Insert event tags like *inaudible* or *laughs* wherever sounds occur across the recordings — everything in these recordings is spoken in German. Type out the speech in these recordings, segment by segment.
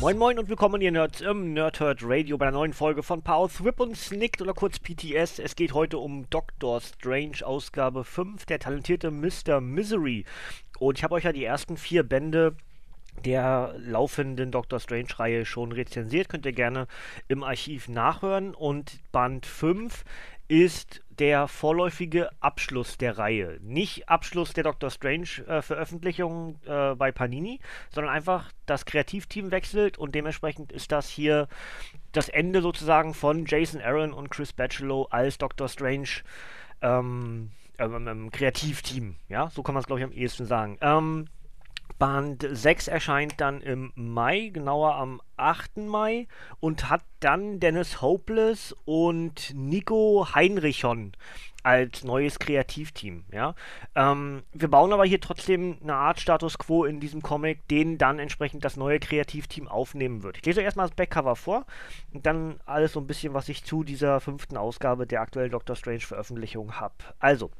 Moin Moin und willkommen ihr Nerds im Nerdhurt Radio bei einer neuen Folge von Power Thrip und Snicked oder kurz PTS. Es geht heute um Doctor Strange Ausgabe 5, der talentierte Mr. Misery. Und ich habe euch ja die ersten vier Bände der laufenden Doctor Strange-Reihe schon rezensiert. Könnt ihr gerne im Archiv nachhören. Und Band 5 ist der vorläufige Abschluss der Reihe. Nicht Abschluss der Doctor Strange-Veröffentlichung äh, äh, bei Panini, sondern einfach das Kreativteam wechselt und dementsprechend ist das hier das Ende sozusagen von Jason Aaron und Chris Bachelot als Doctor Strange ähm, ähm, Kreativteam. Ja, so kann man es glaube ich am ehesten sagen. Ähm, Band 6 erscheint dann im Mai, genauer am 8. Mai und hat dann Dennis Hopeless und Nico Heinrichon als neues Kreativteam. Ja? Ähm, wir bauen aber hier trotzdem eine Art Status Quo in diesem Comic, den dann entsprechend das neue Kreativteam aufnehmen wird. Ich lese euch erstmal das Backcover vor und dann alles so ein bisschen, was ich zu dieser fünften Ausgabe der aktuellen Doctor Strange Veröffentlichung habe. Also,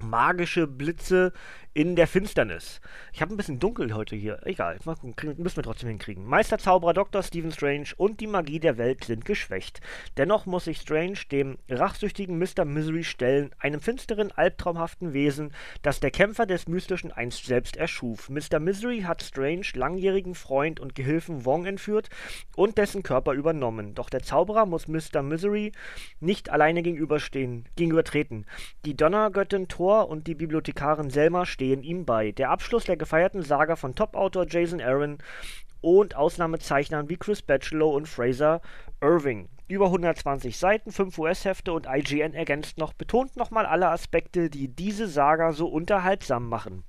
magische Blitze in der Finsternis. Ich habe ein bisschen dunkel heute hier. Egal, müssen wir trotzdem hinkriegen. Meisterzauberer Dr. Stephen Strange und die Magie der Welt sind geschwächt. Dennoch muss sich Strange dem rachsüchtigen Mr. Misery stellen, einem finsteren, albtraumhaften Wesen, das der Kämpfer des Mystischen einst selbst erschuf. Mr. Misery hat Strange langjährigen Freund und Gehilfen Wong entführt und dessen Körper übernommen. Doch der Zauberer muss Mr. Misery nicht alleine gegenüberstehen, gegenübertreten. Die Donnergöttin Thor und die Bibliothekarin Selma stehen stehen ihm bei. Der Abschluss der gefeierten Saga von Top-Autor Jason Aaron und Ausnahmezeichnern wie Chris Bachelot und Fraser Irving. Über 120 Seiten, 5 US-Hefte und IGN ergänzt noch, betont nochmal alle Aspekte, die diese Saga so unterhaltsam machen.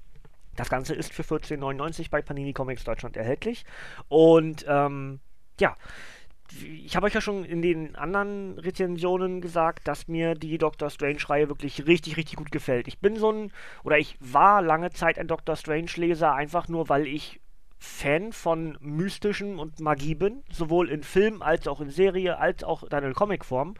Das Ganze ist für 14,99 bei Panini Comics Deutschland erhältlich. Und ähm, ja, ich habe euch ja schon in den anderen Rezensionen gesagt, dass mir die Doctor Strange-Reihe wirklich richtig, richtig gut gefällt. Ich bin so ein, oder ich war lange Zeit ein Doctor Strange-Leser, einfach nur, weil ich Fan von mystischen und Magie bin, sowohl in Film als auch in Serie, als auch dann in Comicform.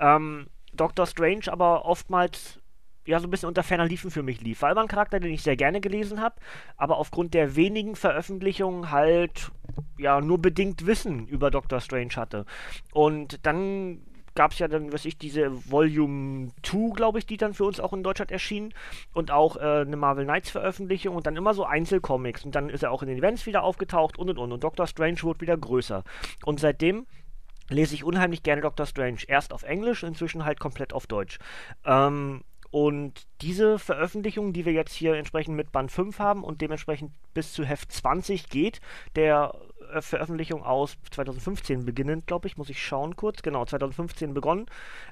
Ähm, Doctor Strange aber oftmals ja so ein bisschen unter ferner Liefen für mich lief. Weil man ein Charakter, den ich sehr gerne gelesen habe, aber aufgrund der wenigen Veröffentlichungen halt ja nur bedingt Wissen über Doctor Strange hatte. Und dann gab es ja dann, was ich, diese Volume 2, glaube ich, die dann für uns auch in Deutschland erschien und auch äh, eine Marvel Knights Veröffentlichung und dann immer so Einzelcomics und dann ist er auch in den Events wieder aufgetaucht und und und und Doctor Strange wurde wieder größer. Und seitdem lese ich unheimlich gerne Doctor Strange. Erst auf Englisch, inzwischen halt komplett auf Deutsch. Ähm, und diese Veröffentlichung, die wir jetzt hier entsprechend mit Band 5 haben und dementsprechend bis zu Heft 20 geht, der Veröffentlichung aus 2015 beginnend, glaube ich, muss ich schauen kurz. Genau, 2015 begonnen.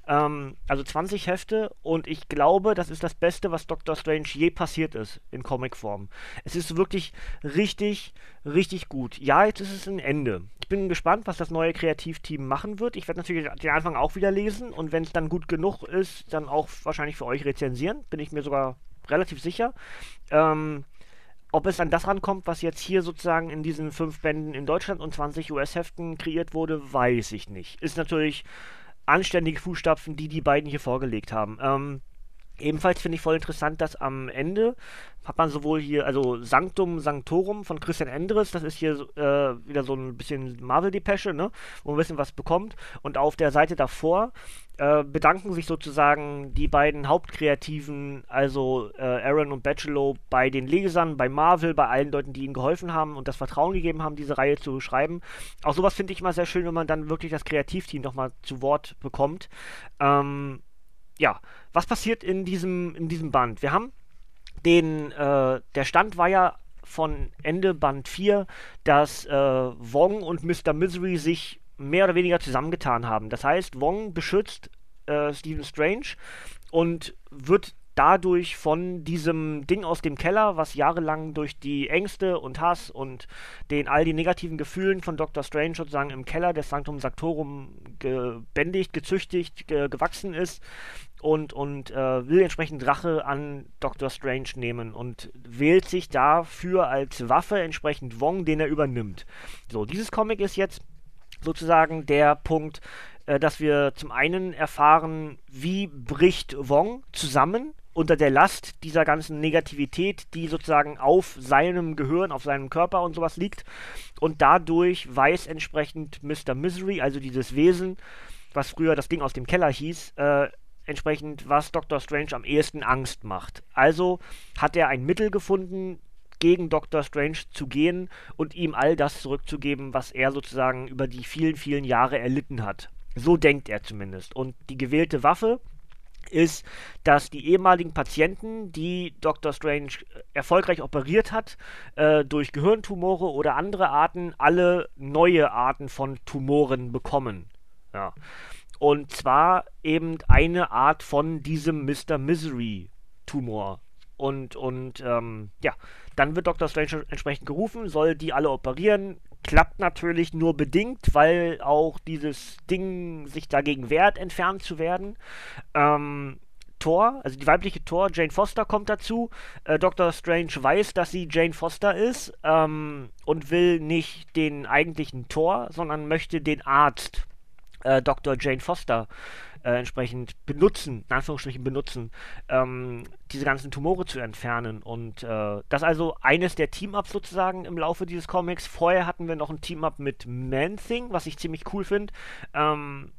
Ähm, also 20 Hefte und ich glaube, das ist das Beste, was Doctor Strange je passiert ist in Comicform. Es ist wirklich richtig, richtig gut. Ja, jetzt ist es ein Ende ich bin gespannt, was das neue Kreativteam machen wird. Ich werde natürlich den Anfang auch wieder lesen und wenn es dann gut genug ist, dann auch wahrscheinlich für euch rezensieren. Bin ich mir sogar relativ sicher. Ähm, ob es an das rankommt, was jetzt hier sozusagen in diesen fünf Bänden in Deutschland und 20 US-Heften kreiert wurde, weiß ich nicht. Ist natürlich anständige Fußstapfen, die die beiden hier vorgelegt haben. Ähm, Ebenfalls finde ich voll interessant, dass am Ende hat man sowohl hier, also Sanctum Sanctorum von Christian Endres, das ist hier äh, wieder so ein bisschen Marvel-Depesche, ne, wo man ein bisschen was bekommt. Und auf der Seite davor äh, bedanken sich sozusagen die beiden Hauptkreativen, also äh, Aaron und Bachelor, bei den Lesern, bei Marvel, bei allen Leuten, die ihnen geholfen haben und das Vertrauen gegeben haben, diese Reihe zu schreiben. Auch sowas finde ich immer sehr schön, wenn man dann wirklich das Kreativteam nochmal zu Wort bekommt. Ähm, ja, was passiert in diesem, in diesem Band? Wir haben den, äh, der Stand war ja von Ende Band 4, dass äh, Wong und Mr. Misery sich mehr oder weniger zusammengetan haben. Das heißt, Wong beschützt äh, Stephen Strange und wird dadurch von diesem Ding aus dem Keller, was jahrelang durch die Ängste und Hass und den all die negativen Gefühlen von Dr. Strange sozusagen im Keller des Sanctum Sanctorum gebändigt, gezüchtigt, ge gewachsen ist und, und äh, will entsprechend Rache an Dr. Strange nehmen und wählt sich dafür als Waffe entsprechend Wong, den er übernimmt. So, dieses Comic ist jetzt sozusagen der Punkt, äh, dass wir zum einen erfahren, wie bricht Wong zusammen unter der Last dieser ganzen Negativität, die sozusagen auf seinem Gehirn, auf seinem Körper und sowas liegt. Und dadurch weiß entsprechend Mr. Misery, also dieses Wesen, was früher das Ding aus dem Keller hieß, äh, entsprechend, was Dr. Strange am ehesten Angst macht. Also hat er ein Mittel gefunden, gegen Dr. Strange zu gehen und ihm all das zurückzugeben, was er sozusagen über die vielen, vielen Jahre erlitten hat. So denkt er zumindest. Und die gewählte Waffe ist, dass die ehemaligen Patienten, die Dr. Strange erfolgreich operiert hat, äh, durch Gehirntumore oder andere Arten, alle neue Arten von Tumoren bekommen. Ja. Und zwar eben eine Art von diesem Mr. Misery Tumor. Und, und ähm, ja, dann wird Dr. Strange entsprechend gerufen, soll die alle operieren. Klappt natürlich nur bedingt, weil auch dieses Ding sich dagegen wehrt, entfernt zu werden. Ähm, Thor, also die weibliche Thor, Jane Foster, kommt dazu. Äh, Dr. Strange weiß, dass sie Jane Foster ist ähm, und will nicht den eigentlichen Thor, sondern möchte den Arzt äh, Dr. Jane Foster äh, entsprechend benutzen, in Anführungsstrichen benutzen, ähm, diese ganzen Tumore zu entfernen. Und äh, das also eines der Team-Ups sozusagen im Laufe dieses Comics. Vorher hatten wir noch ein Team-Up mit Man-Thing, was ich ziemlich cool finde. Ähm,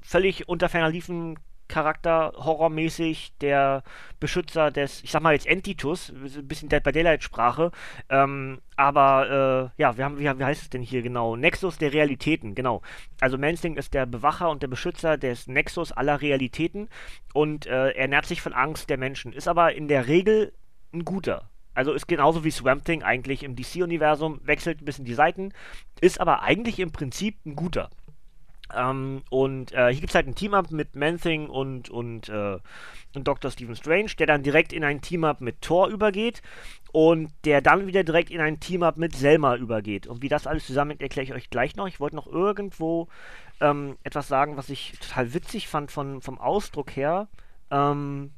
völlig unter ferner Liefen Charakter, horrormäßig, der Beschützer des, ich sag mal jetzt Entitus, ein bisschen Dead by Daylight Sprache, ähm, aber äh, ja, wir haben, wie, wie heißt es denn hier genau? Nexus der Realitäten, genau. Also Mansting ist der Bewacher und der Beschützer des Nexus aller Realitäten und äh, er nährt sich von Angst der Menschen, ist aber in der Regel ein guter. Also ist genauso wie Swamp Thing eigentlich im DC-Universum, wechselt ein bisschen die Seiten, ist aber eigentlich im Prinzip ein guter. Ähm, und äh, hier gibt es halt ein Team-Up mit Man-Thing und, und, äh, und Dr. Stephen Strange, der dann direkt in ein Team-Up mit Thor übergeht und der dann wieder direkt in ein Team-Up mit Selma übergeht. Und wie das alles zusammenhängt, erkläre ich euch gleich noch. Ich wollte noch irgendwo ähm, etwas sagen, was ich total witzig fand von, vom Ausdruck her. Ähm,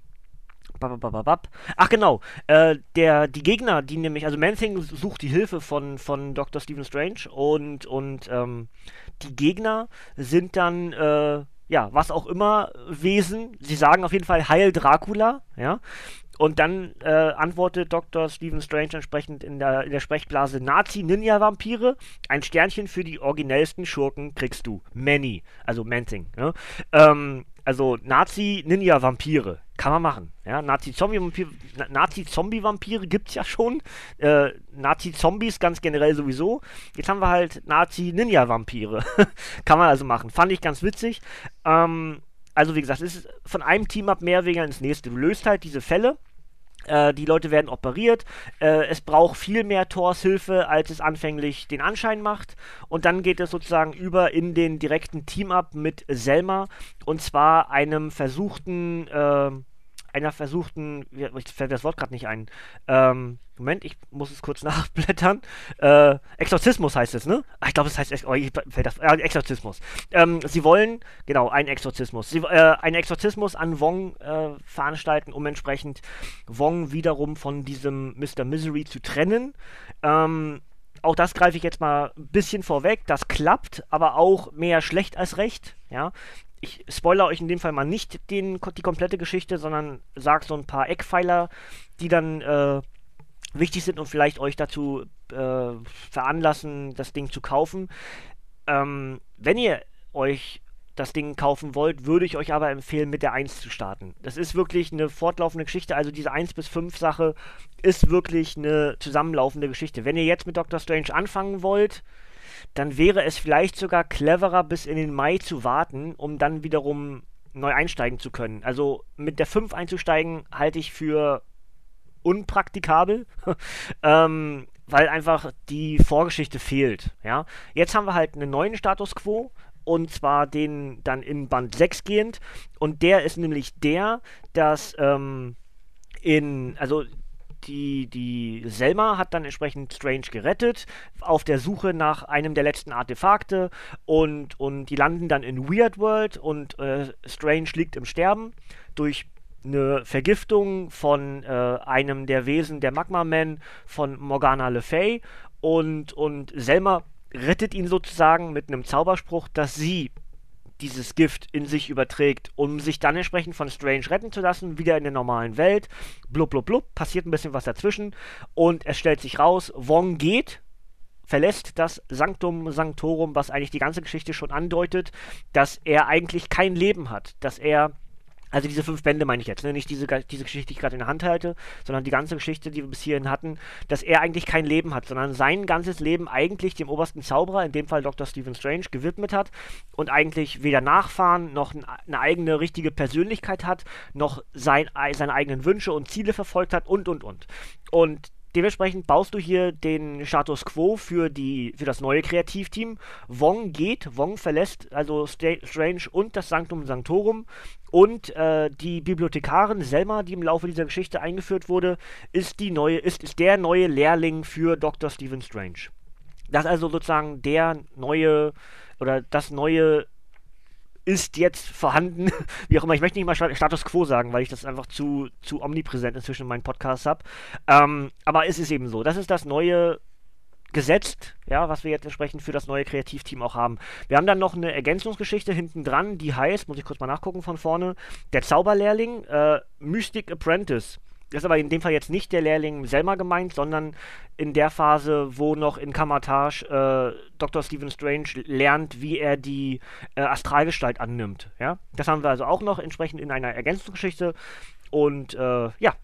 Ach genau, äh, der, die Gegner, die nämlich, also Man-Thing sucht die Hilfe von, von Dr. Stephen Strange und, und ähm, die Gegner sind dann, äh, ja, was auch immer, Wesen. Sie sagen auf jeden Fall Heil Dracula, ja. Und dann äh, antwortet Dr. Stephen Strange entsprechend in der, in der Sprechblase Nazi-Ninja-Vampire. Ein Sternchen für die originellsten Schurken kriegst du. Many. Also Manting. Ne? Ähm, also Nazi-Ninja-Vampire. Kann man machen. Ja, Nazi-Zombie-Vampire Nazi gibt es ja schon. Äh, Nazi-Zombies ganz generell sowieso. Jetzt haben wir halt Nazi-Ninja-Vampire. *laughs* Kann man also machen. Fand ich ganz witzig. Ähm, also wie gesagt, es ist von einem Team-Up mehr wegen ins nächste. Du löst halt diese Fälle äh, die Leute werden operiert. Äh, es braucht viel mehr Thors Hilfe, als es anfänglich den Anschein macht. Und dann geht es sozusagen über in den direkten Team-Up mit Selma. Und zwar einem versuchten, äh, einer versuchten, ich fällt das Wort gerade nicht ein, ähm, Moment, ich muss es kurz *laughs* nachblättern. Äh, Exorzismus heißt es, ne? Ach, ich glaube, es heißt oh, fällt das, äh, Exorzismus. Ähm, sie wollen, genau, einen Exorzismus. Sie, äh, einen Exorzismus an Wong äh, veranstalten, um entsprechend Wong wiederum von diesem Mr. Misery zu trennen. Ähm, auch das greife ich jetzt mal ein bisschen vorweg. Das klappt, aber auch mehr schlecht als recht. Ja, ich spoilere euch in dem Fall mal nicht den, die komplette Geschichte, sondern sage so ein paar Eckpfeiler, die dann äh, wichtig sind und vielleicht euch dazu äh, veranlassen, das Ding zu kaufen. Ähm, wenn ihr euch das Ding kaufen wollt, würde ich euch aber empfehlen, mit der 1 zu starten. Das ist wirklich eine fortlaufende Geschichte. Also diese 1 bis 5 Sache ist wirklich eine zusammenlaufende Geschichte. Wenn ihr jetzt mit Doctor Strange anfangen wollt, dann wäre es vielleicht sogar cleverer, bis in den Mai zu warten, um dann wiederum neu einsteigen zu können. Also mit der 5 einzusteigen, halte ich für unpraktikabel, *laughs* ähm, weil einfach die Vorgeschichte fehlt. Ja? Jetzt haben wir halt einen neuen Status quo und zwar den dann in Band 6 gehend und der ist nämlich der, dass ähm, in, also die, die Selma hat dann entsprechend Strange gerettet, auf der Suche nach einem der letzten Artefakte und, und die landen dann in Weird World und äh, Strange liegt im Sterben durch eine Vergiftung von äh, einem der Wesen der Magma Men von Morgana Le Fay und, und Selma rettet ihn sozusagen mit einem Zauberspruch, dass sie dieses Gift in sich überträgt, um sich dann entsprechend von Strange retten zu lassen, wieder in der normalen Welt. Blub, blub, blub, passiert ein bisschen was dazwischen und es stellt sich raus, Wong geht, verlässt das Sanctum Sanctorum, was eigentlich die ganze Geschichte schon andeutet, dass er eigentlich kein Leben hat, dass er also diese fünf Bände meine ich jetzt, ne? nicht diese, diese Geschichte, die ich gerade in der Hand halte, sondern die ganze Geschichte, die wir bis hierhin hatten, dass er eigentlich kein Leben hat, sondern sein ganzes Leben eigentlich dem obersten Zauberer, in dem Fall Dr. Stephen Strange, gewidmet hat und eigentlich weder Nachfahren noch eine eigene richtige Persönlichkeit hat, noch sein, seine eigenen Wünsche und Ziele verfolgt hat und und und. Und Dementsprechend baust du hier den Status Quo für, die, für das neue Kreativteam. Wong geht, Wong verlässt also Strange und das Sanctum Sanctorum. Und äh, die Bibliothekarin Selma, die im Laufe dieser Geschichte eingeführt wurde, ist, die neue, ist, ist der neue Lehrling für Dr. Stephen Strange. Das ist also sozusagen der neue oder das neue ist jetzt vorhanden. *laughs* Wie auch immer, ich möchte nicht mal Status Quo sagen, weil ich das einfach zu, zu omnipräsent inzwischen in meinen Podcasts habe. Ähm, aber es ist eben so. Das ist das neue gesetzt, ja, was wir jetzt entsprechend für das neue Kreativteam auch haben. Wir haben dann noch eine Ergänzungsgeschichte hinten dran, die heißt, muss ich kurz mal nachgucken von vorne, der Zauberlehrling, äh, Mystic Apprentice. Das ist aber in dem Fall jetzt nicht der Lehrling Selma gemeint, sondern in der Phase, wo noch in Kamatage äh, Dr. Stephen Strange lernt, wie er die äh, Astralgestalt annimmt. Ja? Das haben wir also auch noch entsprechend in einer Ergänzungsgeschichte. Und äh, ja,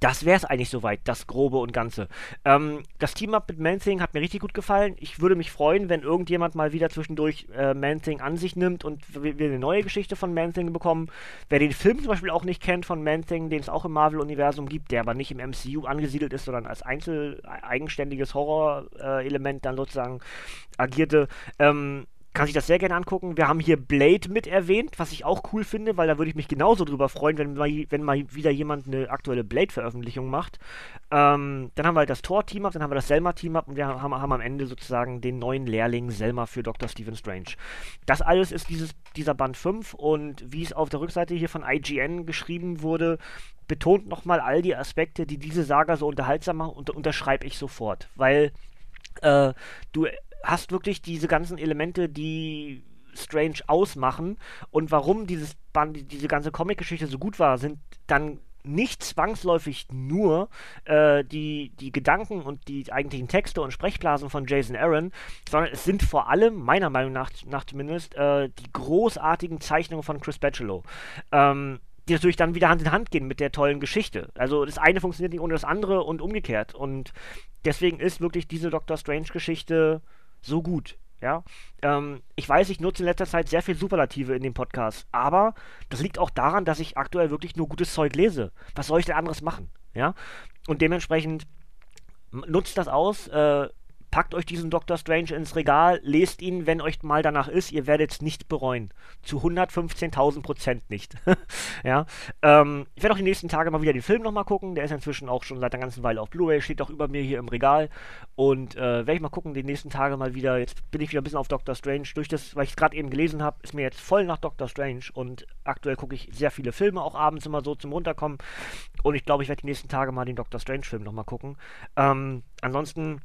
das wäre es eigentlich soweit, das Grobe und Ganze. Ähm, das Team-Up mit Man-Thing hat mir richtig gut gefallen. Ich würde mich freuen, wenn irgendjemand mal wieder zwischendurch äh, Man-Thing an sich nimmt und wir, eine neue Geschichte von Man-Thing bekommen. Wer den Film zum Beispiel auch nicht kennt von Man-Thing, den es auch im Marvel-Universum gibt, der aber nicht im MCU angesiedelt ist, sondern als einzel eigenständiges Horror-Element äh, dann sozusagen agierte, ähm, kann sich das sehr gerne angucken. Wir haben hier Blade mit erwähnt, was ich auch cool finde, weil da würde ich mich genauso drüber freuen, wenn mal, wenn mal wieder jemand eine aktuelle Blade-Veröffentlichung macht. Ähm, dann haben wir halt das Tor-Team-Up, dann haben wir das Selma-Team-Up und wir haben, haben, am Ende sozusagen den neuen Lehrling Selma für Dr. Stephen Strange. Das alles ist dieses, dieser Band 5 und wie es auf der Rückseite hier von IGN geschrieben wurde, betont nochmal all die Aspekte, die diese Saga so unterhaltsam machen und unterschreibe ich sofort, weil äh, du hast wirklich diese ganzen Elemente, die Strange ausmachen und warum dieses Band, diese ganze Comic-Geschichte so gut war, sind dann nicht zwangsläufig nur äh, die, die Gedanken und die eigentlichen Texte und Sprechblasen von Jason Aaron, sondern es sind vor allem, meiner Meinung nach, nach zumindest, äh, die großartigen Zeichnungen von Chris Bachelor. Ähm, die natürlich dann wieder Hand in Hand gehen mit der tollen Geschichte. Also das eine funktioniert nicht ohne das andere und umgekehrt. Und deswegen ist wirklich diese Doctor Strange-Geschichte so gut. Ja, ähm, ich weiß, ich nutze in letzter Zeit sehr viel Superlative in dem Podcast, aber das liegt auch daran, dass ich aktuell wirklich nur gutes Zeug lese. Was soll ich denn anderes machen? Ja, und dementsprechend nutzt das aus, äh, Packt euch diesen Doctor Strange ins Regal, lest ihn, wenn euch mal danach ist. Ihr werdet es nicht bereuen. Zu 115.000 Prozent nicht. *laughs* ja. Ähm, ich werde auch die nächsten Tage mal wieder den Film nochmal gucken. Der ist inzwischen auch schon seit einer ganzen Weile auf Blu-ray, steht auch über mir hier im Regal. Und äh, werde ich mal gucken, die nächsten Tage mal wieder. Jetzt bin ich wieder ein bisschen auf Doctor Strange. Durch das, weil ich es gerade eben gelesen habe, ist mir jetzt voll nach Doctor Strange. Und aktuell gucke ich sehr viele Filme, auch abends immer so zum Runterkommen. Und ich glaube, ich werde die nächsten Tage mal den Doctor Strange-Film nochmal gucken. Ähm, ansonsten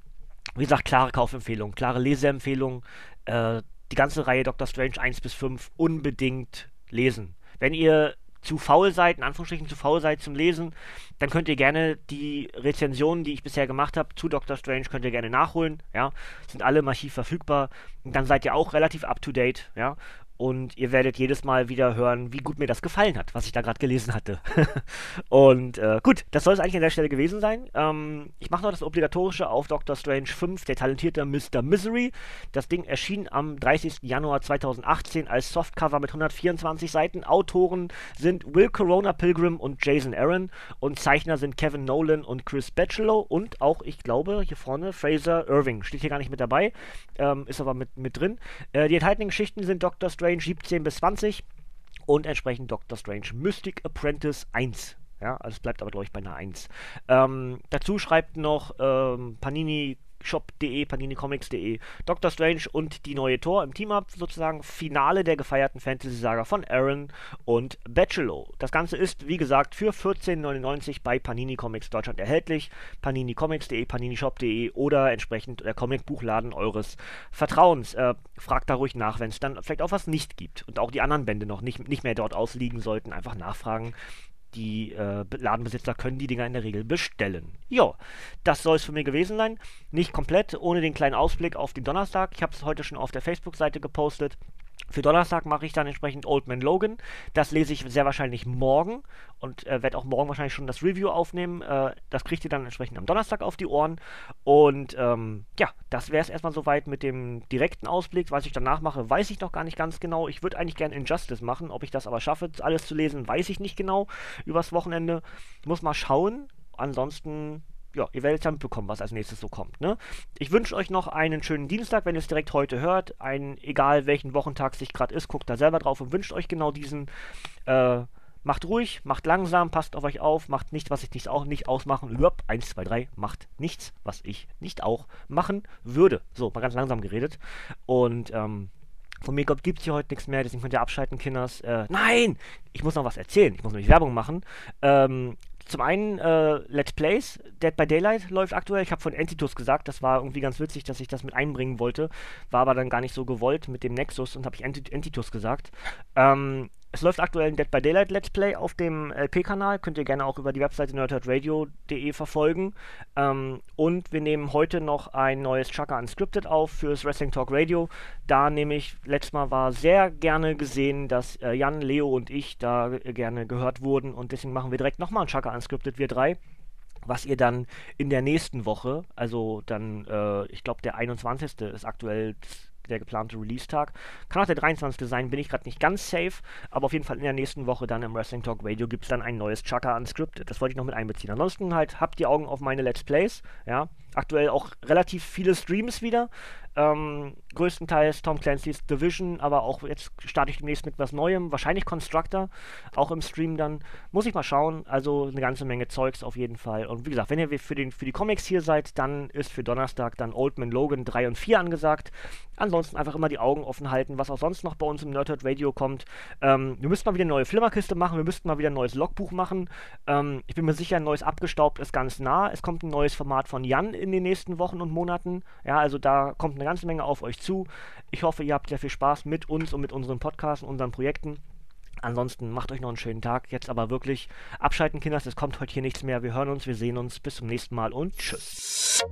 wie gesagt, klare Kaufempfehlung, klare Leseempfehlung. Äh, die ganze Reihe Doctor Strange 1 bis 5 unbedingt lesen. Wenn ihr zu faul seid, in Anführungsstrichen zu faul seid zum Lesen, dann könnt ihr gerne die Rezensionen, die ich bisher gemacht habe zu Doctor Strange, könnt ihr gerne nachholen. Ja, sind alle im Archiv verfügbar. Und dann seid ihr auch relativ up to date. Ja, und ihr werdet jedes Mal wieder hören, wie gut mir das gefallen hat, was ich da gerade gelesen hatte. *laughs* und äh, gut, das soll es eigentlich an der Stelle gewesen sein. Ähm, ich mache noch das Obligatorische auf Doctor Strange 5, der talentierte Mr. Misery. Das Ding erschien am 30. Januar 2018 als Softcover mit 124 Seiten. Autoren sind Will Corona Pilgrim und Jason Aaron und Zeichner sind Kevin Nolan und Chris Bachelor und auch, ich glaube, hier vorne Fraser Irving. Steht hier gar nicht mit dabei, ähm, ist aber mit, mit drin. Äh, die enthaltenen Geschichten sind Doctor Strange Strange 17 bis 20 und entsprechend Doctor Strange Mystic Apprentice 1. Ja, also es bleibt aber, glaube ich, bei einer 1. Ähm, dazu schreibt noch ähm, Panini shop.de, paninicomics.de, Doctor Strange und die neue Tor im Team-Up sozusagen Finale der gefeierten Fantasy-Saga von Aaron und Bachelor. Das Ganze ist, wie gesagt, für 14,99 bei Panini Comics Deutschland erhältlich. paninicomics.de, paninishop.de oder entsprechend der Comicbuchladen eures Vertrauens. Äh, fragt da ruhig nach, wenn es dann vielleicht auch was nicht gibt und auch die anderen Bände noch nicht, nicht mehr dort ausliegen sollten. Einfach nachfragen die äh, Ladenbesitzer können die Dinger in der Regel bestellen. Jo, das soll es für mich gewesen sein. Nicht komplett, ohne den kleinen Ausblick auf den Donnerstag. Ich habe es heute schon auf der Facebook-Seite gepostet. Für Donnerstag mache ich dann entsprechend Old Man Logan. Das lese ich sehr wahrscheinlich morgen und äh, werde auch morgen wahrscheinlich schon das Review aufnehmen. Äh, das kriegt ihr dann entsprechend am Donnerstag auf die Ohren. Und ähm, ja, das wäre es erstmal soweit mit dem direkten Ausblick. Was ich danach mache, weiß ich noch gar nicht ganz genau. Ich würde eigentlich gerne Injustice machen. Ob ich das aber schaffe, alles zu lesen, weiß ich nicht genau übers Wochenende. Muss mal schauen. Ansonsten ja, ihr werdet dann mitbekommen, was als nächstes so kommt. Ne? Ich wünsche euch noch einen schönen Dienstag, wenn ihr es direkt heute hört. Ein, egal welchen Wochentag sich gerade ist, guckt da selber drauf und wünscht euch genau diesen. Äh, macht ruhig, macht langsam, passt auf euch auf, macht nichts, was ich nicht, auch nicht ausmachen. Überhaupt, 1, 2, 3, macht nichts, was ich nicht auch machen würde. So, mal ganz langsam geredet. Und, ähm, von mir gibt es hier heute nichts mehr, deswegen könnt ihr abschalten, Kinders. Äh, nein! Ich muss noch was erzählen. Ich muss nämlich Werbung machen. Ähm, zum einen äh, Let's Plays, Dead by Daylight läuft aktuell. Ich habe von Entitus gesagt, das war irgendwie ganz witzig, dass ich das mit einbringen wollte. War aber dann gar nicht so gewollt mit dem Nexus und habe ich Entitus gesagt. Ähm, es läuft aktuell ein Dead by Daylight Let's Play auf dem LP-Kanal. Könnt ihr gerne auch über die Webseite nerdhardradio.de verfolgen. Ähm, und wir nehmen heute noch ein neues Chaka Unscripted auf fürs Wrestling Talk Radio. Da nämlich, letztes Mal war sehr gerne gesehen, dass äh, Jan, Leo und ich da äh, gerne gehört wurden. Und deswegen machen wir direkt nochmal ein Chaka Unscripted, wir drei was ihr dann in der nächsten Woche, also dann, äh, ich glaube, der 21. ist aktuell der geplante Release-Tag. Kann auch der 23. sein, bin ich gerade nicht ganz safe, aber auf jeden Fall in der nächsten Woche dann im Wrestling Talk Radio gibt es dann ein neues Chaka Unscripted. Das wollte ich noch mit einbeziehen. Ansonsten halt habt die Augen auf meine Let's Plays, ja. Aktuell auch relativ viele Streams wieder. Ähm, größtenteils Tom Clancy's Division, aber auch jetzt starte ich demnächst mit was Neuem, wahrscheinlich Constructor, auch im Stream dann. Muss ich mal schauen. Also eine ganze Menge Zeugs auf jeden Fall. Und wie gesagt, wenn ihr für, den, für die Comics hier seid, dann ist für Donnerstag dann Old Man Logan 3 und 4 angesagt. Ansonsten einfach immer die Augen offen halten, was auch sonst noch bei uns im Nerdhurt Radio kommt. Ähm, wir müssten mal wieder eine neue Flimmerkiste machen, wir müssten mal wieder ein neues Logbuch machen. Ähm, ich bin mir sicher, ein neues abgestaubt ist ganz nah. Es kommt ein neues Format von Jan in den nächsten Wochen und Monaten. Ja, also da kommt eine ganze Menge auf euch zu. Ich hoffe, ihr habt sehr viel Spaß mit uns und mit unseren Podcasts und unseren Projekten. Ansonsten macht euch noch einen schönen Tag. Jetzt aber wirklich abschalten, Kinders. Es kommt heute hier nichts mehr. Wir hören uns, wir sehen uns. Bis zum nächsten Mal und tschüss.